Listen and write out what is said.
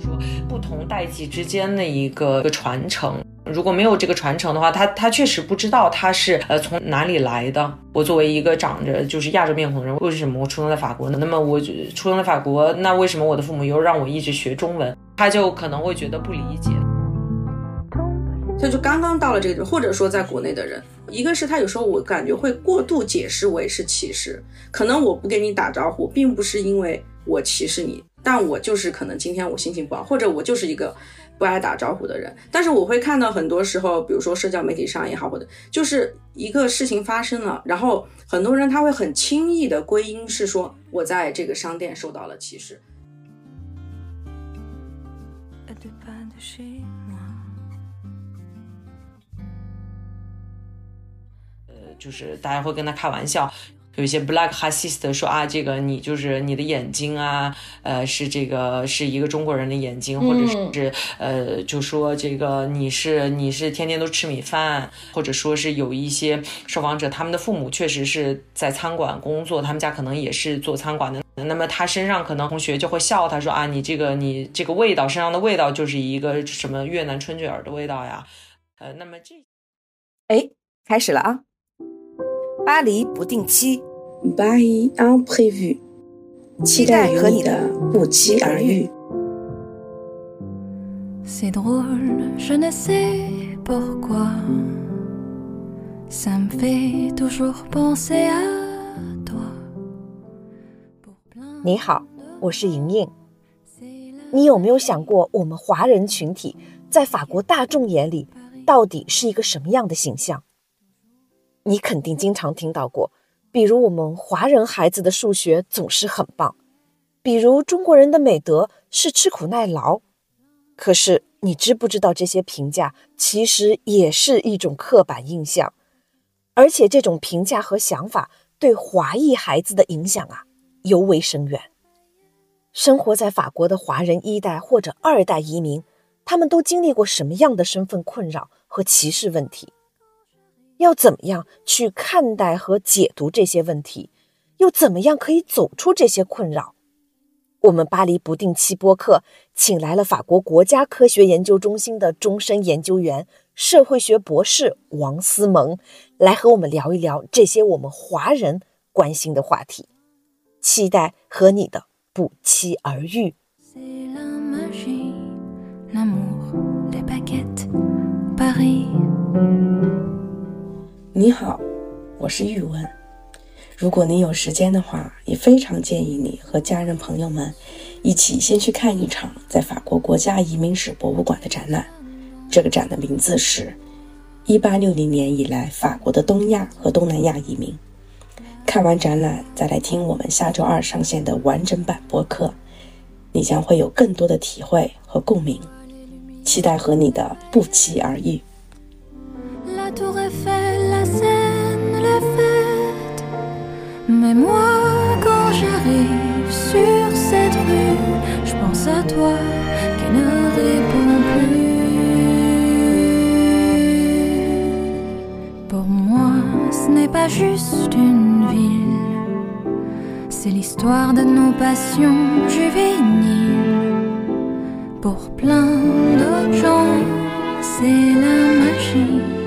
说不同代际之间的一个一个传承。如果没有这个传承的话，他他确实不知道他是呃从哪里来的。我作为一个长着就是亚洲面孔的人，为什么我出生在法国呢？那么我出生在法国，那为什么我的父母又让我一直学中文？他就可能会觉得不理解。他就刚刚到了这个，或者说在国内的人，一个是他有时候我感觉会过度解释为是歧视，可能我不跟你打招呼，并不是因为我歧视你，但我就是可能今天我心情不好，或者我就是一个。不爱打招呼的人，但是我会看到很多时候，比如说社交媒体上也好，或者就是一个事情发生了，然后很多人他会很轻易的归因是说我在这个商店受到了歧视。呃，就是大家会跟他开玩笑。有一些 black racist 说啊，这个你就是你的眼睛啊，呃，是这个是一个中国人的眼睛，或者是呃，就说这个你是你是天天都吃米饭，或者说是有一些受访者，他们的父母确实是在餐馆工作，他们家可能也是做餐馆的，那么他身上可能同学就会笑他说啊，你这个你这个味道身上的味道就是一个什么越南春卷儿的味道呀，呃，那么这，哎，开始了啊。巴黎不定期，By unprevu，期待和你的不期而遇。你好，我是莹莹。你有没有想过，我们华人群体在法国大众眼里到底是一个什么样的形象？你肯定经常听到过，比如我们华人孩子的数学总是很棒，比如中国人的美德是吃苦耐劳。可是你知不知道这些评价其实也是一种刻板印象，而且这种评价和想法对华裔孩子的影响啊尤为深远。生活在法国的华人一代或者二代移民，他们都经历过什么样的身份困扰和歧视问题？要怎么样去看待和解读这些问题？又怎么样可以走出这些困扰？我们巴黎不定期播客请来了法国国家科学研究中心的终身研究员、社会学博士王思萌，来和我们聊一聊这些我们华人关心的话题。期待和你的不期而遇。你好，我是玉文。如果你有时间的话，也非常建议你和家人朋友们一起先去看一场在法国国家移民史博物馆的展览。这个展的名字是“一八六零年以来法国的东亚和东南亚移民”。看完展览再来听我们下周二上线的完整版播客，你将会有更多的体会和共鸣。期待和你的不期而遇。Mais moi, quand j'arrive sur cette rue, je pense à toi qui ne répond plus. Pour moi, ce n'est pas juste une ville, c'est l'histoire de nos passions juvéniles. Pour plein d'autres gens, c'est la magie